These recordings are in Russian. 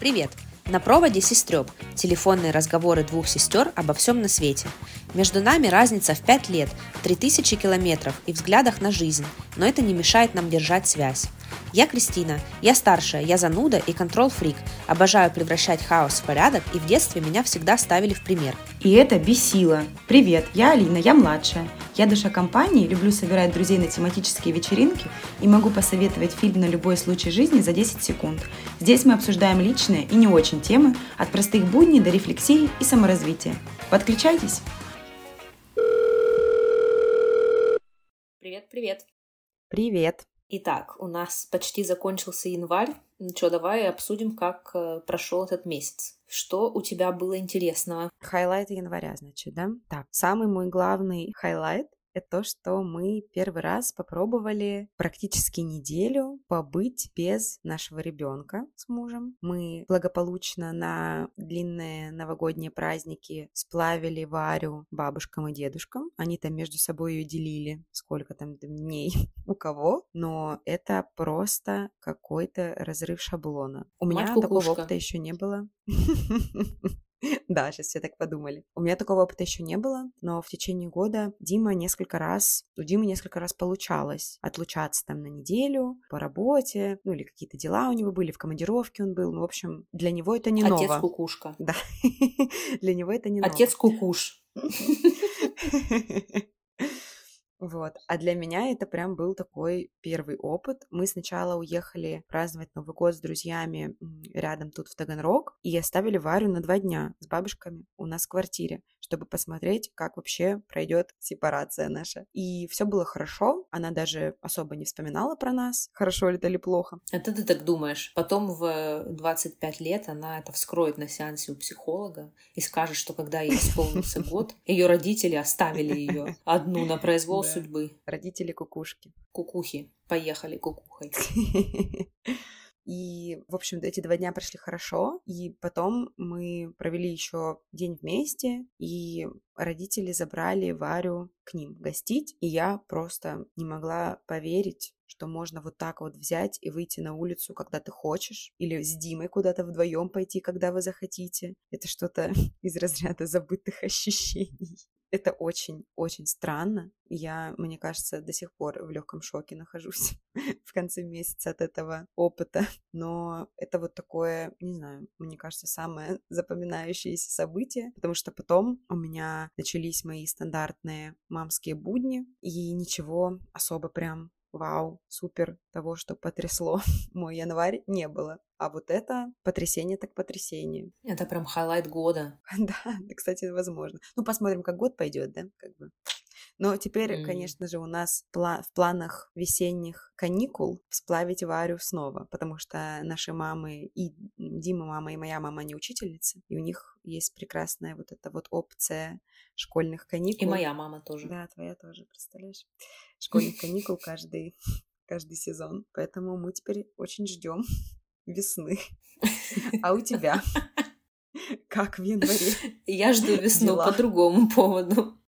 Привет! На проводе сестреб. Телефонные разговоры двух сестер обо всем на свете. Между нами разница в 5 лет, 3000 километров и взглядах на жизнь, но это не мешает нам держать связь. Я Кристина, я старшая, я зануда и контрол-фрик. Обожаю превращать хаос в порядок, и в детстве меня всегда ставили в пример. И это бесило. Привет, я Алина, я младшая. Я душа компании, люблю собирать друзей на тематические вечеринки и могу посоветовать фильм на любой случай жизни за 10 секунд. Здесь мы обсуждаем личные и не очень темы, от простых будней до рефлексии и саморазвития. Подключайтесь! Привет, привет! Привет! Итак, у нас почти закончился январь. Ну что, давай обсудим, как э, прошел этот месяц. Что у тебя было интересного? Highlight января, значит, да? Так, самый мой главный highlight это то, что мы первый раз попробовали практически неделю побыть без нашего ребенка с мужем. Мы благополучно на длинные новогодние праздники сплавили Варю бабушкам и дедушкам. Они там между собой ее делили, сколько там дней у кого, но это просто какой-то разрыв шаблона. У меня такого опыта еще не было. Да, сейчас все так подумали. У меня такого опыта еще не было, но в течение года Дима несколько раз, у Димы несколько раз получалось отлучаться там на неделю по работе, ну или какие-то дела у него были, в командировке он был. Ну, в общем, для него это не ново. Отец кукушка. Да, для него это не ново. Отец кукуш. Вот. А для меня это прям был такой первый опыт. Мы сначала уехали праздновать Новый год с друзьями рядом тут в Таганрог и оставили Варю на два дня с бабушками у нас в квартире, чтобы посмотреть, как вообще пройдет сепарация наша. И все было хорошо. Она даже особо не вспоминала про нас, хорошо ли это или плохо. Это ты так думаешь. Потом в 25 лет она это вскроет на сеансе у психолога и скажет, что когда ей исполнился год, ее родители оставили ее одну на произвол судьбы. Родители кукушки. Кукухи. Поехали кукухой. И, в общем, эти два дня прошли хорошо. И потом мы провели еще день вместе, и родители забрали Варю к ним гостить. И я просто не могла поверить, что можно вот так вот взять и выйти на улицу, когда ты хочешь, или с Димой куда-то вдвоем пойти, когда вы захотите. Это что-то из разряда забытых ощущений. Это очень-очень странно. Я, мне кажется, до сих пор в легком шоке нахожусь в конце месяца от этого опыта. Но это вот такое, не знаю, мне кажется, самое запоминающееся событие, потому что потом у меня начались мои стандартные мамские будни, и ничего особо прям вау, супер того, что потрясло мой январь, не было. А вот это потрясение так потрясение. Это прям highlight года. Да, кстати, возможно. Ну, посмотрим, как год пойдет, да, как бы. Но теперь, mm. конечно же, у нас в планах весенних каникул сплавить Варю снова, потому что наши мамы и Дима мама и моя мама не учительницы, и у них есть прекрасная вот эта вот опция школьных каникул. И моя мама тоже. Да, твоя тоже, представляешь? Школьных каникул каждый, каждый сезон. Поэтому мы теперь очень ждем весны. А у тебя? Как в январе? Я жду весну по другому поводу.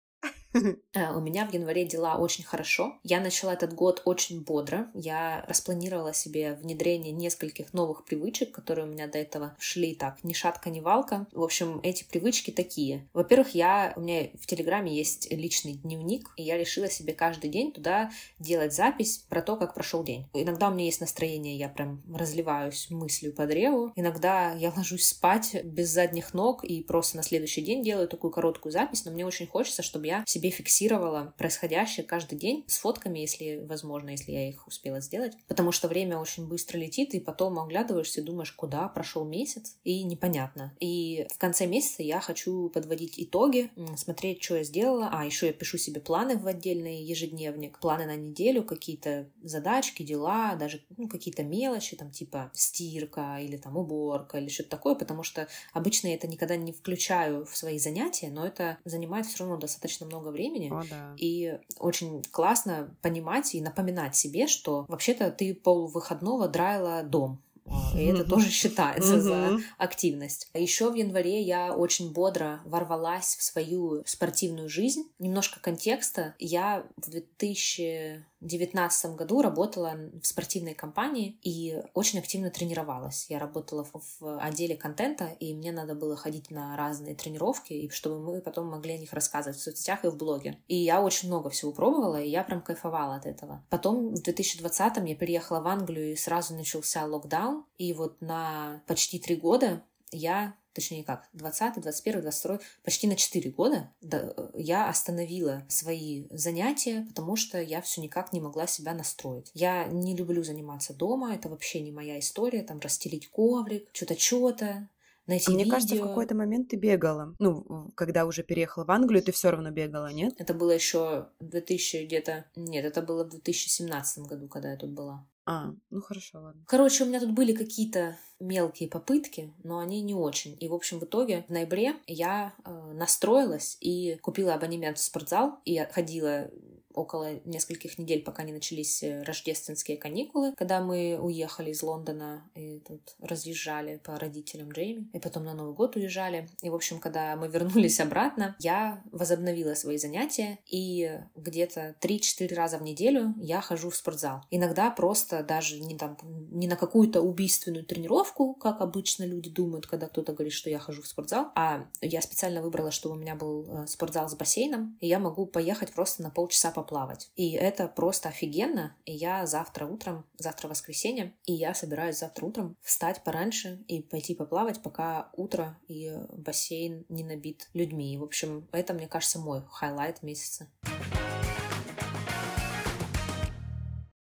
Э, у меня в январе дела очень хорошо. Я начала этот год очень бодро. Я распланировала себе внедрение нескольких новых привычек, которые у меня до этого шли так, ни шатка, ни валка. В общем, эти привычки такие. Во-первых, я, у меня в Телеграме есть личный дневник, и я решила себе каждый день туда делать запись про то, как прошел день. Иногда у меня есть настроение, я прям разливаюсь мыслью по древу. Иногда я ложусь спать без задних ног и просто на следующий день делаю такую короткую запись, но мне очень хочется, чтобы я себе фиксировала фиксировала происходящее каждый день с фотками, если возможно, если я их успела сделать. Потому что время очень быстро летит, и потом оглядываешься и думаешь, куда прошел месяц, и непонятно. И в конце месяца я хочу подводить итоги, смотреть, что я сделала. А, еще я пишу себе планы в отдельный ежедневник, планы на неделю, какие-то задачки, дела, даже ну, какие-то мелочи, там типа стирка или там уборка или что-то такое, потому что обычно я это никогда не включаю в свои занятия, но это занимает все равно достаточно много времени, о, да. И очень классно понимать и напоминать себе, что вообще-то ты полвыходного драила дом. А, и это тоже считается за активность. А еще в январе я очень бодро ворвалась в свою спортивную жизнь. Немножко контекста. Я в 2000 2019 году работала в спортивной компании и очень активно тренировалась. Я работала в отделе контента, и мне надо было ходить на разные тренировки, и чтобы мы потом могли о них рассказывать в соцсетях и в блоге. И я очень много всего пробовала, и я прям кайфовала от этого. Потом в 2020 я переехала в Англию, и сразу начался локдаун, и вот на почти три года я точнее как, 20, 21, 22, почти на 4 года да, я остановила свои занятия, потому что я все никак не могла себя настроить. Я не люблю заниматься дома, это вообще не моя история, там расстелить коврик, что-то, что-то, найти а мне видео. кажется, в какой-то момент ты бегала. Ну, когда уже переехала в Англию, ты все равно бегала, нет? Это было еще в 2000 где-то... Нет, это было в 2017 году, когда я тут была. А, ну хорошо, ладно. Короче, у меня тут были какие-то мелкие попытки, но они не очень. И, в общем, в итоге в ноябре я э, настроилась и купила абонемент в спортзал, и ходила около нескольких недель, пока не начались э, рождественские каникулы, когда мы уехали из Лондона и тут разъезжали по родителям Джейми, и потом на Новый год уезжали. И, в общем, когда мы вернулись обратно, я возобновила свои занятия, и где-то 3-4 раза в неделю я хожу в спортзал. Иногда просто даже не, там, не на какую-то убийственную тренировку, как обычно люди думают, когда кто-то говорит, что я хожу в спортзал, а я специально выбрала, чтобы у меня был э, спортзал с бассейном, и я могу поехать просто на полчаса поплавать. И это просто офигенно. И я завтра утром, завтра воскресенье, и я собираюсь завтра утром встать пораньше и пойти поплавать, пока утро и бассейн не набит людьми. И, в общем, это, мне кажется, мой highlight месяца.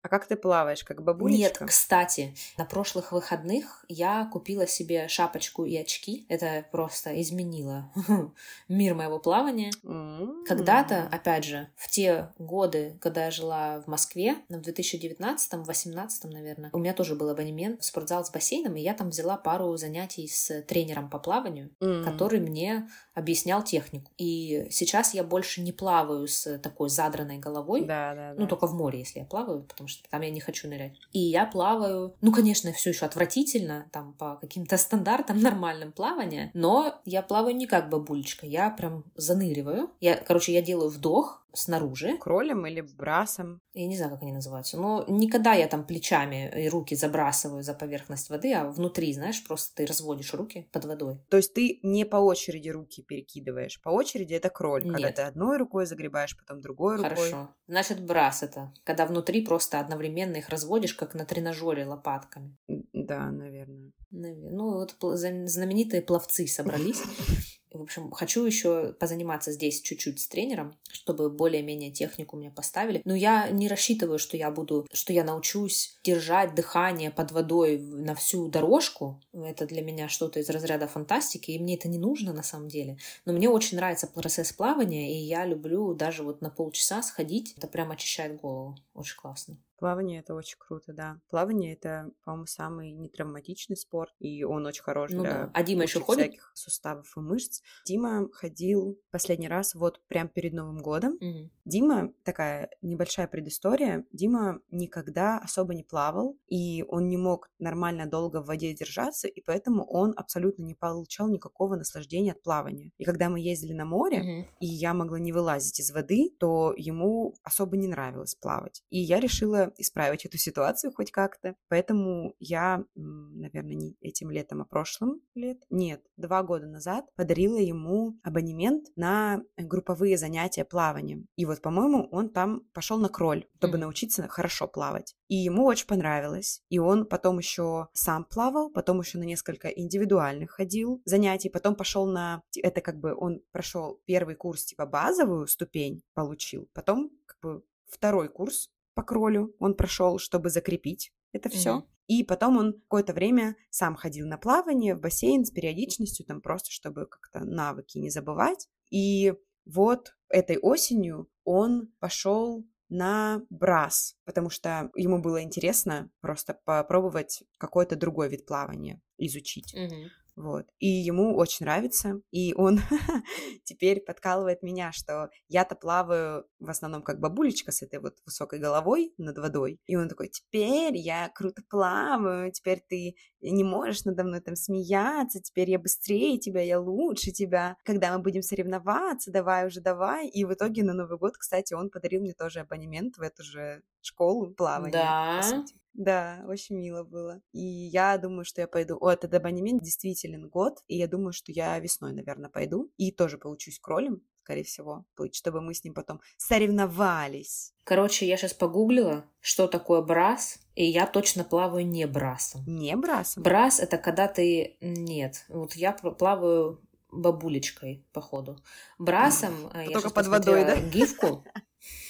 Как ты плаваешь, как бабулечка? Нет, кстати, на прошлых выходных я купила себе шапочку и очки. Это просто изменило мир моего плавания. Mm-hmm. Когда-то, опять же, в те годы, когда я жила в Москве, в 2019-2018, наверное, у меня тоже был абонемент в спортзал с бассейном, и я там взяла пару занятий с тренером по плаванию, mm-hmm. который мне объяснял технику. И сейчас я больше не плаваю с такой задранной головой. Да, да, да. Ну, только в море, если я плаваю, потому что там я не хочу нырять. И я плаваю, ну, конечно, все еще отвратительно, там, по каким-то стандартам нормальным плавания, но я плаваю не как бабулечка, я прям заныриваю. Я, короче, я делаю вдох, снаружи. Кролем или брасом? Я не знаю, как они называются. Но никогда я там плечами и руки забрасываю за поверхность воды, а внутри, знаешь, просто ты разводишь руки под водой. То есть ты не по очереди руки перекидываешь. По очереди это кроль. Нет. Когда ты одной рукой загребаешь, потом другой рукой. Хорошо. Значит, брас это. Когда внутри просто одновременно их разводишь, как на тренажере лопатками. Да, наверное. Ну, вот знаменитые пловцы собрались. В общем, хочу еще позаниматься здесь чуть-чуть с тренером, чтобы более-менее технику мне поставили. Но я не рассчитываю, что я буду, что я научусь держать дыхание под водой на всю дорожку. Это для меня что-то из разряда фантастики, и мне это не нужно на самом деле. Но мне очень нравится процесс плавания, и я люблю даже вот на полчаса сходить. Это прям очищает голову. Очень классно. Плавание это очень круто, да. Плавание это, по-моему, самый нетравматичный спорт, и он очень хорош ну, для да. А Дима еще ходит? всяких суставов и мышц. Дима ходил последний раз вот прям перед Новым годом. Угу. Дима, такая небольшая предыстория, Дима никогда особо не плавал, и он не мог нормально долго в воде держаться, и поэтому он абсолютно не получал никакого наслаждения от плавания. И когда мы ездили на море, угу. и я могла не вылазить из воды, то ему особо не нравилось плавать. И я решила исправить эту ситуацию хоть как-то. Поэтому я, наверное, не этим летом, а прошлым лет, нет, два года назад подарила ему абонемент на групповые занятия плаванием. И вот, по-моему, он там пошел на кроль, чтобы mm-hmm. научиться хорошо плавать. И ему очень понравилось. И он потом еще сам плавал, потом еще на несколько индивидуальных ходил занятий, потом пошел на... Это как бы он прошел первый курс, типа базовую ступень получил, потом как бы второй курс по кролю он прошел, чтобы закрепить это все. Угу. И потом он какое-то время сам ходил на плавание в бассейн с периодичностью, там просто чтобы как-то навыки не забывать. И вот этой осенью он пошел на брас, потому что ему было интересно просто попробовать какой-то другой вид плавания изучить. Угу. Вот. И ему очень нравится. И он теперь подкалывает меня, что я-то плаваю в основном как бабулечка с этой вот высокой головой над водой. И он такой, теперь я круто плаваю, теперь ты не можешь надо мной там смеяться, теперь я быстрее тебя, я лучше тебя. Когда мы будем соревноваться, давай уже давай. И в итоге на Новый год, кстати, он подарил мне тоже абонемент в эту же школу плавания. Да. Да, очень мило было. И я думаю, что я пойду. О, этот абонемент действителен год, и я думаю, что я весной, наверное, пойду и тоже поучусь кролем, скорее всего, плыть, чтобы мы с ним потом соревновались. Короче, я сейчас погуглила, что такое брас, и я точно плаваю не брасом. Не брасом? Брас — это когда ты... Нет, вот я плаваю бабулечкой, походу. Брасом... Э, я только под водой, да? Гифку.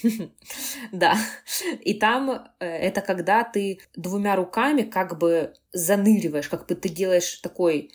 Да. И там э, это когда ты двумя руками как бы заныриваешь, как бы ты делаешь такой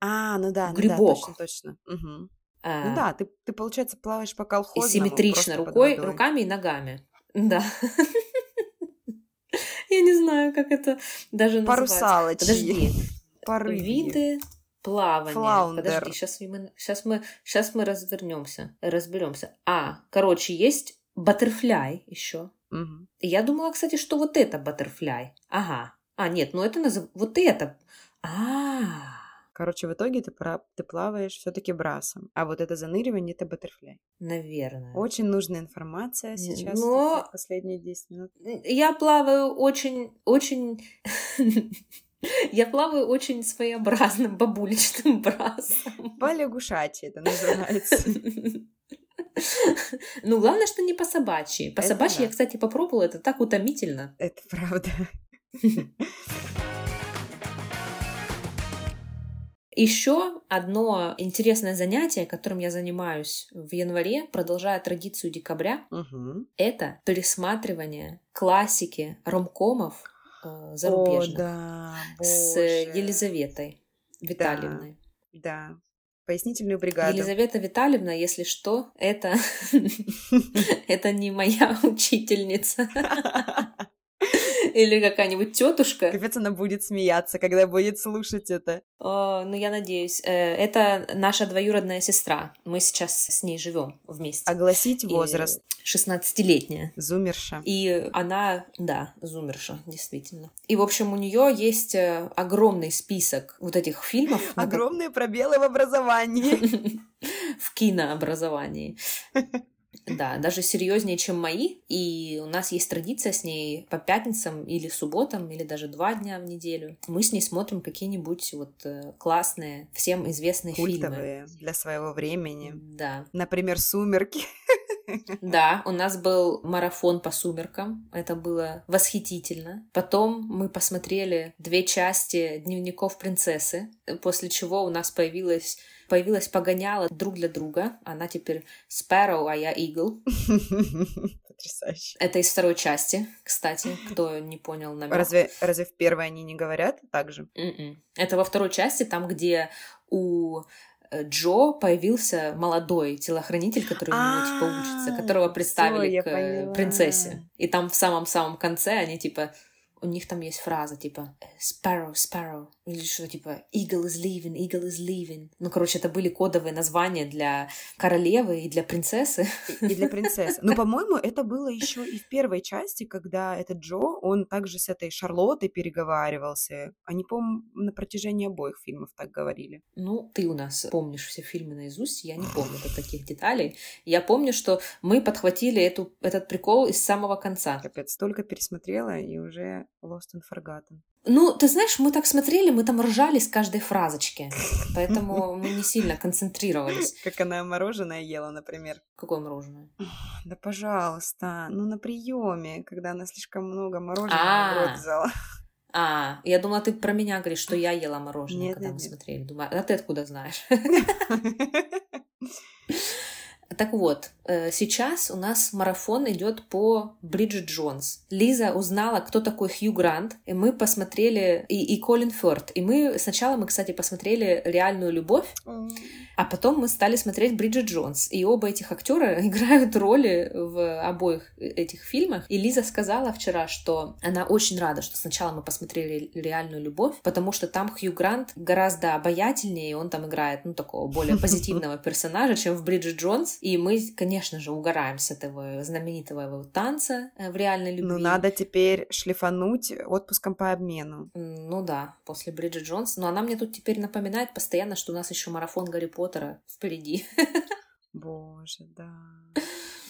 а, ну да, грибок. Ну да, точно, точно. Угу. А, ну да, ты, ты, получается, плаваешь по колхозному. И симметрично рукой, руками и ногами. Да. Я не знаю, как это даже называется. Парусалочки. Подожди. Порывье. Виды плавания. Флаундер. Подожди, сейчас мы, сейчас мы, сейчас мы развернемся, разберемся. А, короче, есть Баттерфляй еще. Угу. Я думала, кстати, что вот это баттерфляй. Ага. А, нет, ну это назов... вот это. А. Короче, в итоге ты, про... ты плаваешь все-таки брасом, а вот это заныривание это баттерфляй. Наверное. Очень нужная информация сейчас. Но последние 10 минут. Я плаваю очень, очень. Я плаваю очень своеобразным бабулечным брасом. По это называется. Ну, главное, что не по собачьи. По собачьи я, кстати, попробовала, это так утомительно. Это правда. Еще одно интересное занятие, которым я занимаюсь в январе, продолжая традицию декабря, угу. это пересматривание классики ромкомов э, зарубежных О, да, с Елизаветой Витальевной. Да, да пояснительную бригаду. Елизавета Витальевна, если что, это, это не моя учительница. Или какая-нибудь тетушка. Капец, она будет смеяться, когда будет слушать это. О, ну, я надеюсь. Э, это наша двоюродная сестра. Мы сейчас с ней живем вместе. Огласить возраст. 16-летняя. Зумерша. И она, да, зумерша, действительно. И, в общем, у нее есть э, огромный список вот этих фильмов. Огромные пробелы в образовании. В кинообразовании. Да, даже серьезнее, чем мои. И у нас есть традиция с ней по пятницам или субботам, или даже два дня в неделю. Мы с ней смотрим какие-нибудь вот э, классные, всем известные Культовые фильмы. для своего времени. Да. Например, «Сумерки». Да, у нас был марафон по сумеркам. Это было восхитительно. Потом мы посмотрели две части дневников принцессы, после чего у нас появилась появилась погоняла друг для друга. Она теперь Sparrow, а я Eagle. Потрясающе. Это из второй части, кстати, кто не понял намек. Разве, разве в первой они не говорят так же? Mm-mm. М-м. Это во второй части, там, где у Джо появился молодой телохранитель, который у него типа учится, которого представили к принцессе. И там в самом-самом конце они типа у них там есть фраза типа «Sparrow, Sparrow» или что типа «Eagle is leaving, Eagle is leaving». Ну, короче, это были кодовые названия для королевы и для принцессы. И, для принцессы. Но, по-моему, это было еще и в первой части, когда этот Джо, он также с этой Шарлоттой переговаривался. Они, по-моему, на протяжении обоих фильмов так говорили. Ну, ты у нас помнишь все фильмы наизусть, я не помню таких деталей. Я помню, что мы подхватили эту, этот прикол из самого конца. Капец, столько пересмотрела и уже Lost and Forgotten. Ну, ты знаешь, мы так смотрели, мы там ржали с каждой фразочки, поэтому мы не сильно концентрировались. Как она мороженое ела, например. Какое мороженое? Да, пожалуйста, ну на приеме, когда она слишком много мороженого в рот взяла. А, я думала, ты про меня говоришь, что я ела мороженое, когда мы смотрели. Думаю, а ты откуда знаешь? Так вот, э, сейчас у нас марафон идет по Бриджит Джонс. Лиза узнала, кто такой Хью Грант, и мы посмотрели, и, и Колин Фёрт. И мы сначала, мы, кстати, посмотрели «Реальную любовь», а потом мы стали смотреть Бриджит Джонс. И оба этих актера играют роли в обоих этих фильмах. И Лиза сказала вчера, что она очень рада, что сначала мы посмотрели «Реальную любовь», потому что там Хью Грант гораздо обаятельнее, и он там играет, ну, такого более позитивного персонажа, чем в Бриджит Джонс. И мы, конечно же, угораем с этого знаменитого его танца э, в реальной ну, любви. Ну, надо теперь шлифануть отпуском по обмену. Ну да, после Бриджит Джонс. Но она мне тут теперь напоминает постоянно, что у нас еще марафон Гарри Поттера впереди. Боже, да.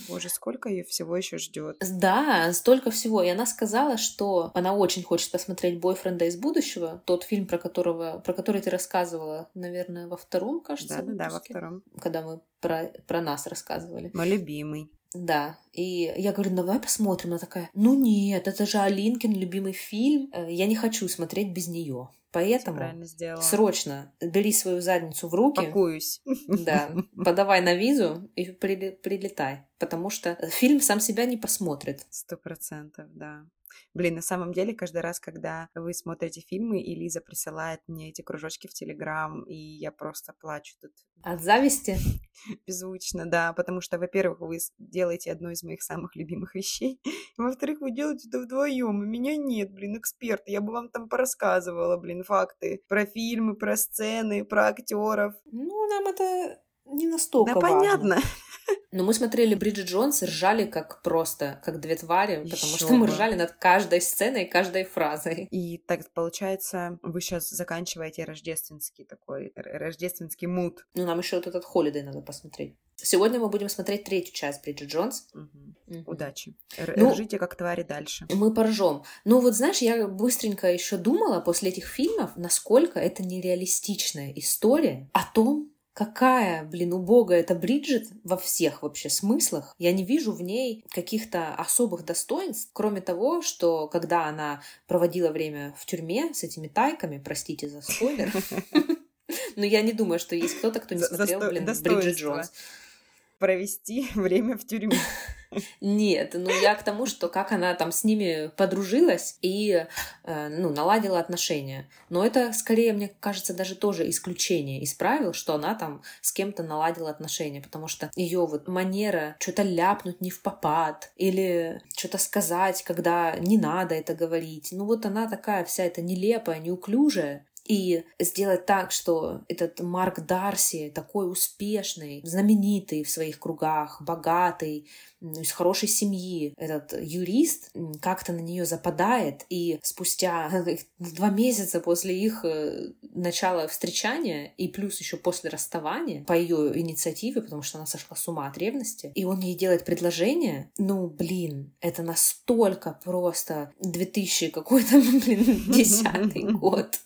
Боже, сколько ее всего еще ждет. Да, столько всего. И она сказала, что она очень хочет посмотреть «Бойфренда из будущего», тот фильм, про которого, про который ты рассказывала, наверное, во втором, кажется, Да, да, да, во втором. Когда мы про, про нас рассказывали. Мой любимый. Да, и я говорю, «Ну, давай посмотрим. Она такая, ну нет, это же Алинкин любимый фильм, э, я не хочу смотреть без нее. Поэтому срочно бери свою задницу в руки. Пакуюсь. Да, подавай на визу и прилетай. Потому что фильм сам себя не посмотрит. Сто процентов, да. Блин, на самом деле, каждый раз, когда вы смотрите фильмы, и Лиза присылает мне эти кружочки в Телеграм, и я просто плачу тут. От зависти? Беззвучно, да, потому что, во-первых, вы делаете одно из моих самых любимых вещей, во-вторых, вы делаете это вдвоем, и меня нет, блин, эксперт, я бы вам там порассказывала, блин, факты про фильмы, про сцены, про актеров. Ну, нам это не настолько Да, важно. понятно. Но мы смотрели Бриджит Джонс и ржали как просто, как две твари, Еще потому что бы. мы ржали над каждой сценой, каждой фразой. И так получается, вы сейчас заканчиваете рождественский такой, рождественский мут. Ну, нам еще вот этот холидей надо посмотреть. Сегодня мы будем смотреть третью часть Бриджит Джонс. Угу. Угу. Удачи. Р- ну, Ржите как твари дальше. Мы поржем. Ну вот знаешь, я быстренько еще думала после этих фильмов, насколько это нереалистичная история о том, какая, блин, убогая эта Бриджит во всех вообще смыслах. Я не вижу в ней каких-то особых достоинств, кроме того, что когда она проводила время в тюрьме с этими тайками, простите за спойлер, но я не думаю, что есть кто-то, кто не смотрел, блин, Бриджит Джонс провести время в тюрьме. Нет, ну я к тому, что как она там с ними подружилась и э, ну, наладила отношения. Но это скорее, мне кажется, даже тоже исключение из правил, что она там с кем-то наладила отношения, потому что ее вот манера что-то ляпнуть не в попад или что-то сказать, когда не надо это говорить. Ну вот она такая вся эта нелепая, неуклюжая, и сделать так, что этот Марк Дарси такой успешный, знаменитый в своих кругах, богатый, из хорошей семьи, этот юрист как-то на нее западает, и спустя два месяца после их э, начала встречания, и плюс еще после расставания, по ее инициативе, потому что она сошла с ума от ревности, и он ей делает предложение, ну, блин, это настолько просто 2000 какой-то, блин, десятый год.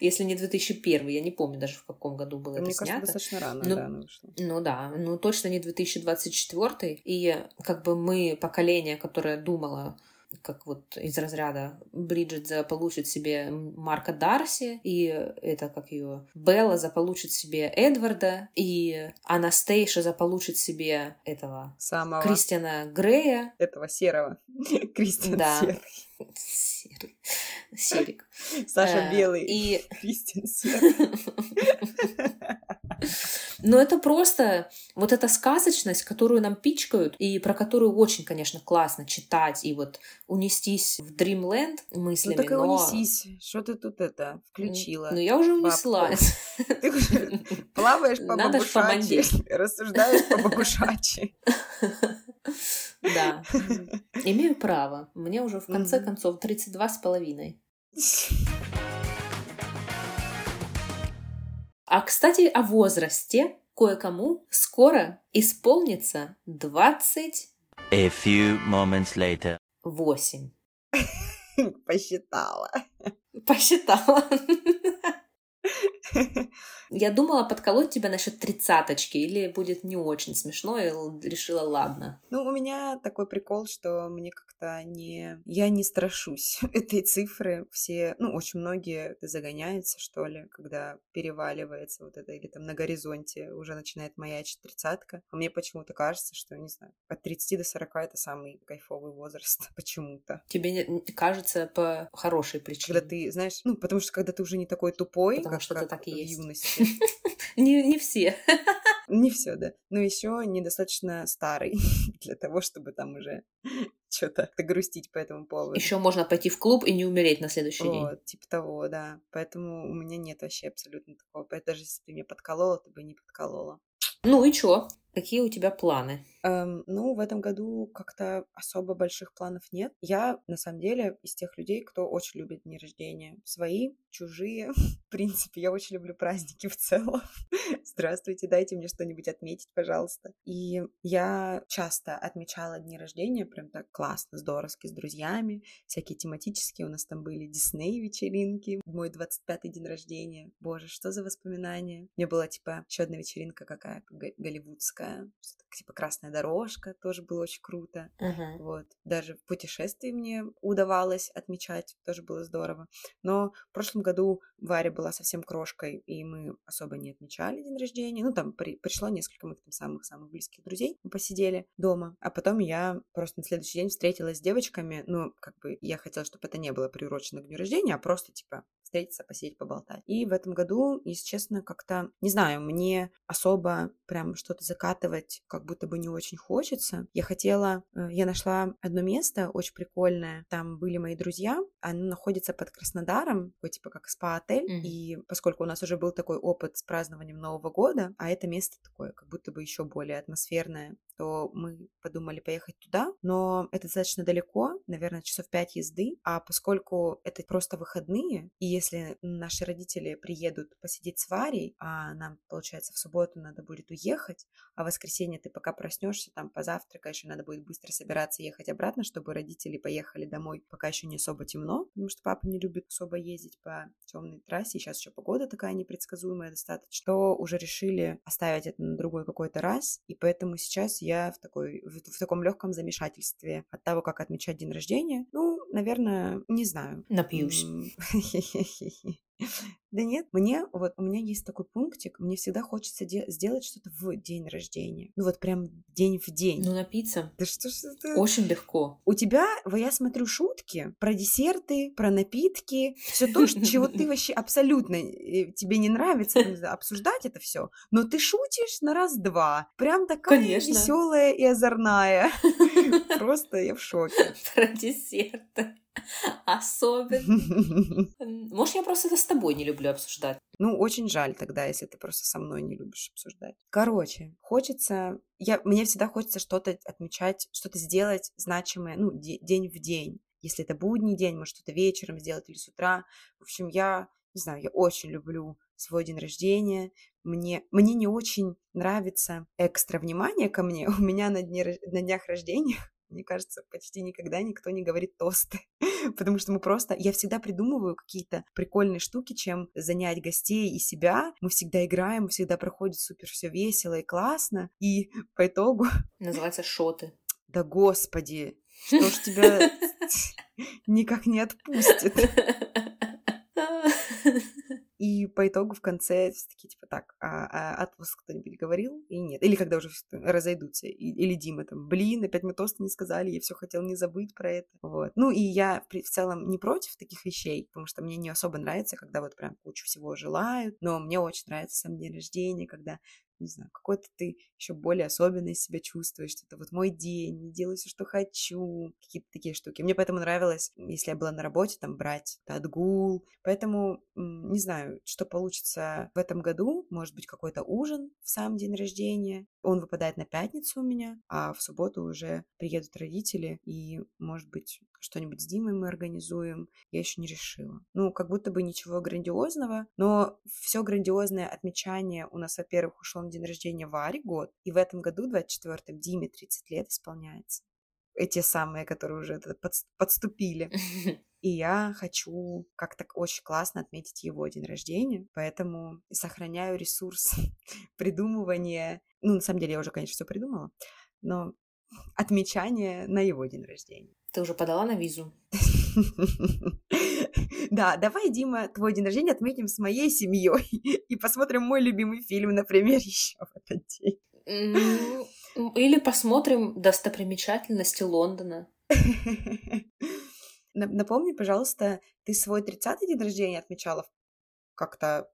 Если не 2001, я не помню даже в каком году было Мне это кажется, снято. достаточно рано, ну, да, вышло. Ну да, ну точно не 2024. И как бы мы поколение, которое думало, как вот из разряда Бриджит заполучит себе Марка Дарси, и это как ее Белла заполучит себе Эдварда, и Анастейша заполучит себе этого Самого. Кристиана Грея. Этого серого. Кристиан да. серый. Серый. Серик. Саша э, белый. И... Кристиан серый. Но это просто вот эта сказочность, которую нам пичкают, и про которую очень, конечно, классно читать и вот унестись в Dreamland мыслями. Ну так и но... унесись. Что ты тут это включила? Ну я уже унеслась. Ты уже плаваешь по бабушачьи, рассуждаешь по бабушачьи. Да. Имею право. Мне уже в конце концов 32 с половиной. А, кстати, о возрасте. Кое-кому скоро исполнится 20... A few moments later. 8. Посчитала. Посчитала. Я думала подколоть тебя насчет тридцаточки, или будет не очень смешно, и решила, ладно. Ну, у меня такой прикол, что мне как-то не... Я не страшусь этой цифры. Все, ну, очень многие загоняются, что ли, когда переваливается вот это, или там на горизонте уже начинает маячить тридцатка. А мне почему-то кажется, что, не знаю, от 30 до 40 это самый кайфовый возраст почему-то. Тебе кажется по хорошей причине. Когда ты, знаешь, ну, потому что когда ты уже не такой тупой, потому как, что как это так и есть. юности, не, не все. Не все, да. Но еще недостаточно старый для того, чтобы там уже что-то грустить по этому поводу. Еще можно пойти в клуб и не умереть на следующий вот, день. Типа того, да. Поэтому у меня нет вообще абсолютно такого. Даже если ты меня подколола, ты бы не подколола. Ну и чё? Какие у тебя планы? Эм, ну, в этом году как-то особо больших планов нет. Я, на самом деле, из тех людей, кто очень любит дни рождения. Свои, чужие. В принципе, я очень люблю праздники в целом. Здравствуйте, дайте мне что-нибудь отметить, пожалуйста. И я часто отмечала дни рождения, прям так классно, здоровски, с друзьями. Всякие тематические у нас там были Дисней вечеринки. Мой 25-й день рождения. Боже, что за воспоминания. У меня была, типа, еще одна вечеринка какая голливудская. Типа красная дорожка, тоже было очень круто. Uh-huh. Вот. Даже в путешествии мне удавалось отмечать, тоже было здорово. Но в прошлом году Варя была совсем крошкой, и мы особо не отмечали день рождения. Ну, там при, пришло несколько моих там самых-самых близких друзей, мы посидели дома. А потом я просто на следующий день встретилась с девочками. Ну, как бы я хотела, чтобы это не было приурочено к дню рождения, а просто, типа, встретиться, посидеть, поболтать. И в этом году, если честно, как-то, не знаю, мне особо прям что-то закатывать как будто бы не очень хочется. Я хотела, э, я нашла одно место очень прикольное, там были мои друзья, оно находится под Краснодаром, такой типа как спа-отель, mm-hmm. и поскольку у нас уже был такой опыт с празднованием Нового года, а это место такое как будто бы еще более атмосферное, то мы подумали поехать туда, но это достаточно далеко, наверное, часов пять езды, а поскольку это просто выходные, и если наши родители приедут посидеть с Варей, а нам, получается, в субботу надо будет уехать, а в воскресенье ты пока проснешься, там позавтракаешь, и надо будет быстро собираться ехать обратно, чтобы родители поехали домой, пока еще не особо темно, потому что папа не любит особо ездить по темной трассе, сейчас еще погода такая непредсказуемая достаточно, то уже решили оставить это на другой какой-то раз, и поэтому сейчас я в, такой, в, в таком легком замешательстве от того, как отмечать день рождения. Ну, наверное, не знаю. Напьюсь. Да нет, мне вот у меня есть такой пунктик, мне всегда хочется де- сделать что-то в день рождения. Ну вот прям день в день. Ну напиться. Да что ж это? Очень легко. У тебя, я смотрю шутки про десерты, про напитки, все то, чего ты вообще абсолютно э, тебе не нравится обсуждать это все, но ты шутишь на раз-два. Прям такая веселая и озорная. Просто я в шоке. Про десерты. Особенно. Может, я просто это с тобой не люблю обсуждать. Ну, очень жаль тогда, если ты просто со мной не любишь обсуждать. Короче, хочется... Я, мне всегда хочется что-то отмечать, что-то сделать значимое, ну, де- день в день. Если это будний день, может, что-то вечером сделать или с утра. В общем, я, не знаю, я очень люблю свой день рождения. Мне, мне не очень нравится экстра внимание ко мне. У меня на, дне, на днях рождения мне кажется, почти никогда никто не говорит тосты, потому что мы просто... Я всегда придумываю какие-то прикольные штуки, чем занять гостей и себя. Мы всегда играем, всегда проходит супер все весело и классно, и по итогу... Называется шоты. Да господи, что ж тебя никак не отпустит. И по итогу в конце все-таки типа так, а, а отпуск кто-нибудь говорил и нет. Или когда уже разойдутся. И, или Дима там, блин, опять мы тосты не сказали, я все хотел не забыть про это. Вот. Ну и я в целом не против таких вещей, потому что мне не особо нравится, когда вот прям кучу всего желают, но мне очень нравится сам день рождения, когда не знаю, какой-то ты еще более особенный себя чувствуешь, что это вот мой день, не делаю все, что хочу, какие-то такие штуки. Мне поэтому нравилось, если я была на работе, там брать отгул. Поэтому не знаю, что получится в этом году. Может быть, какой-то ужин в сам день рождения. Он выпадает на пятницу у меня, а в субботу уже приедут родители, и, может быть, что-нибудь с Димой мы организуем. Я еще не решила. Ну, как будто бы ничего грандиозного, но все грандиозное отмечание у нас, во-первых, ушло на день рождения Вари год, и в этом году, 24-м, Диме 30 лет исполняется. Эти самые, которые уже подступили. И я хочу как-то очень классно отметить его день рождения, поэтому сохраняю ресурс придумывания. Ну, на самом деле, я уже, конечно, все придумала, но отмечание на его день рождения. Ты уже подала на визу? Да, давай, Дима, твой день рождения отметим с моей семьей и посмотрим мой любимый фильм, например, еще в этот день. Или посмотрим достопримечательности Лондона. Напомни, пожалуйста, ты свой 30-й день рождения отмечала как-то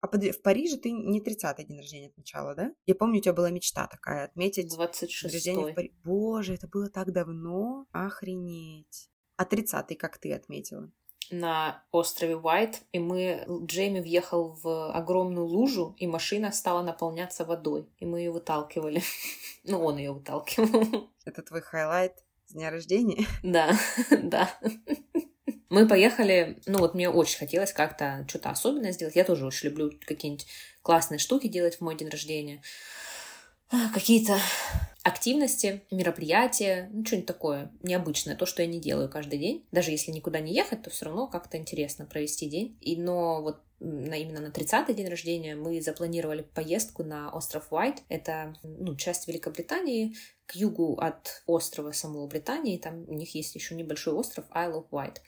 а в Париже ты не 30-й день рождения отмечала, да? Я помню, у тебя была мечта такая, отметить 26 рождение в Париже. Боже, это было так давно. Охренеть. А 30-й как ты отметила? На острове Уайт, и мы, Джейми въехал в огромную лужу, и машина стала наполняться водой, и мы ее выталкивали. Ну, он ее выталкивал. Это твой highlight с дня рождения? Да, да. Мы поехали, ну вот мне очень хотелось как-то что-то особенное сделать. Я тоже очень люблю какие-нибудь классные штуки делать в мой день рождения. А, какие-то активности, мероприятия, ну, что-нибудь такое необычное, то, что я не делаю каждый день. Даже если никуда не ехать, то все равно как-то интересно провести день. И, но вот на, именно на 30-й день рождения мы запланировали поездку на остров Уайт. Это ну, часть Великобритании, к югу от острова самого Британии. Там у них есть еще небольшой остров Isle of Wight.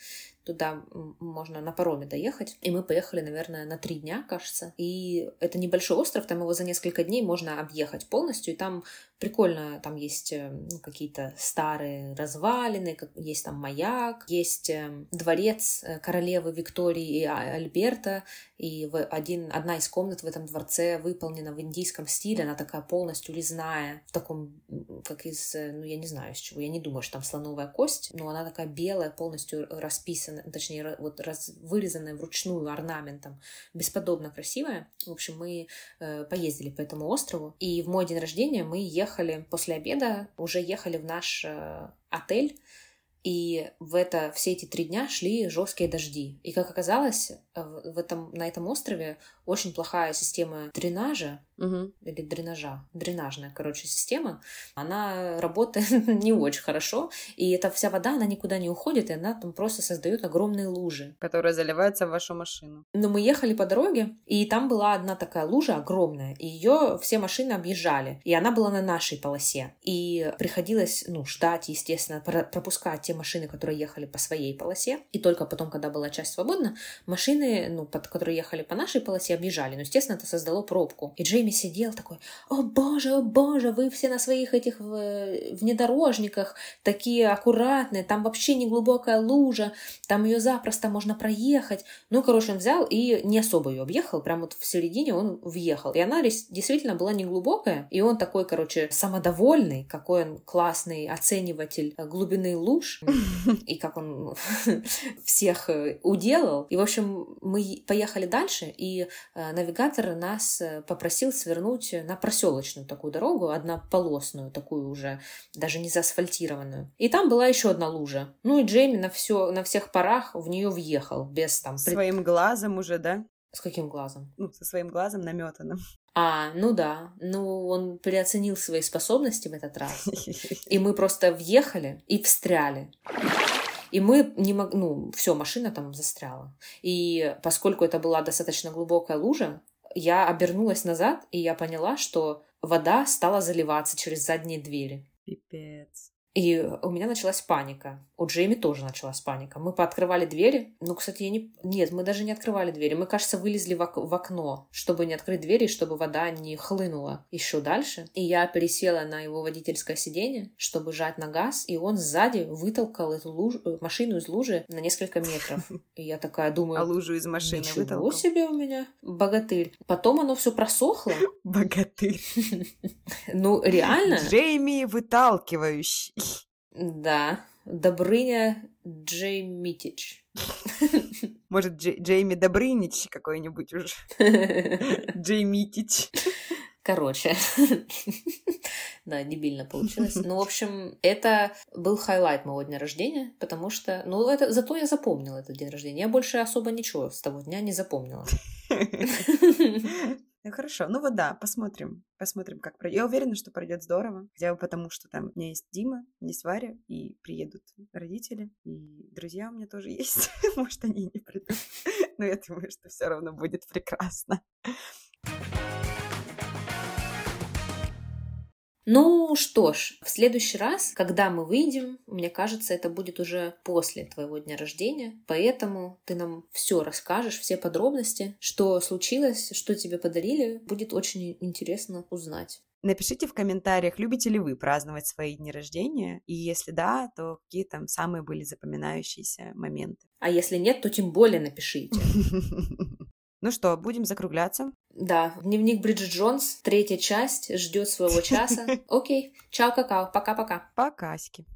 Туда можно на пароме доехать. И мы поехали, наверное, на три дня, кажется. И это небольшой остров, там его за несколько дней можно объехать полностью. И там прикольно, там есть э, ну, какие-то старые развалины, есть там маяк, есть э, дворец э, королевы Виктории и а, Альберта. И в один, одна из комнат в этом дворце выполнена в индийском стиле. Она такая полностью резная, в таком, как из, ну, я не знаю, из чего. Я не думаю, что там слоновая кость, но она такая белая, полностью расписана точнее, вот раз, вырезанная вручную орнаментом, бесподобно красивая. В общем, мы э, поездили по этому острову, и в мой день рождения мы ехали после обеда, уже ехали в наш э, отель, и в это, все эти три дня шли жесткие дожди. И, как оказалось, в этом, на этом острове очень плохая система дренажа угу. или дренажа, дренажная, короче, система. Она работает не очень хорошо, и эта вся вода, она никуда не уходит, и она там просто создает огромные лужи. Которые заливаются в вашу машину. Но мы ехали по дороге, и там была одна такая лужа огромная, и ее все машины объезжали, и она была на нашей полосе. И приходилось, ну, ждать, естественно, пропускать те машины, которые ехали по своей полосе, и только потом, когда была часть свободна, машины, ну, под, которые ехали по нашей полосе, объезжали. Но, естественно, это создало пробку. И Джейми сидел такой, о боже, о боже, вы все на своих этих внедорожниках такие аккуратные, там вообще не глубокая лужа, там ее запросто можно проехать. Ну, короче, он взял и не особо ее объехал, прям вот в середине он въехал. И она действительно была не глубокая, и он такой, короче, самодовольный, какой он классный оцениватель глубины луж, и как он всех э, уделал. И, в общем, мы поехали дальше, и Э, навигатор нас э, попросил свернуть на проселочную такую дорогу, однополосную, такую уже, даже не заасфальтированную. И там была еще одна лужа. Ну и Джейми на, все, на всех парах в нее въехал, без там... Своим глазом уже, да? С каким глазом? Ну, со своим глазом наметанным. А, ну да. Ну, он переоценил свои способности в этот раз. И мы просто въехали и встряли. И мы не мог... Ну, все, машина там застряла. И поскольку это была достаточно глубокая лужа, я обернулась назад, и я поняла, что вода стала заливаться через задние двери. Пипец. И у меня началась паника. У Джейми тоже началась паника. Мы пооткрывали двери. Ну, кстати, я не... Нет, мы даже не открывали двери. Мы, кажется, вылезли в, ок... в окно, чтобы не открыть двери, чтобы вода не хлынула еще дальше. И я пересела на его водительское сиденье, чтобы жать на газ, и он сзади вытолкал эту луж... Э, машину из лужи на несколько метров. И я такая думаю... А лужу из машины Ничего вытолкал? себе у меня богатырь. Потом оно все просохло. Богатырь. Ну, реально. Джейми выталкивающий. Да, Добрыня Джеймитич. Может, Джей, Джейми Добрынич какой-нибудь уже. Джеймитич. Короче, да, дебильно получилось. Ну, в общем, это был highlight моего дня рождения, потому что, ну, это, зато я запомнила этот день рождения. Я больше особо ничего с того дня не запомнила. Ну хорошо, ну вот да, посмотрим, посмотрим, как пройдет. Я уверена, что пройдет здорово, хотя бы потому, что там у меня есть Дима, есть Варя, и приедут родители, и друзья у меня тоже есть. Может, они не придут, но я думаю, что все равно будет прекрасно. Ну что ж, в следующий раз, когда мы выйдем, мне кажется, это будет уже после твоего дня рождения, поэтому ты нам все расскажешь, все подробности, что случилось, что тебе подарили, будет очень интересно узнать. Напишите в комментариях, любите ли вы праздновать свои дни рождения, и если да, то какие там самые были запоминающиеся моменты. А если нет, то тем более напишите. Ну что, будем закругляться? Да, дневник Бриджит Джонс, третья часть, ждет своего часа. Окей, чао, какао, пока-пока. Пока, Пока.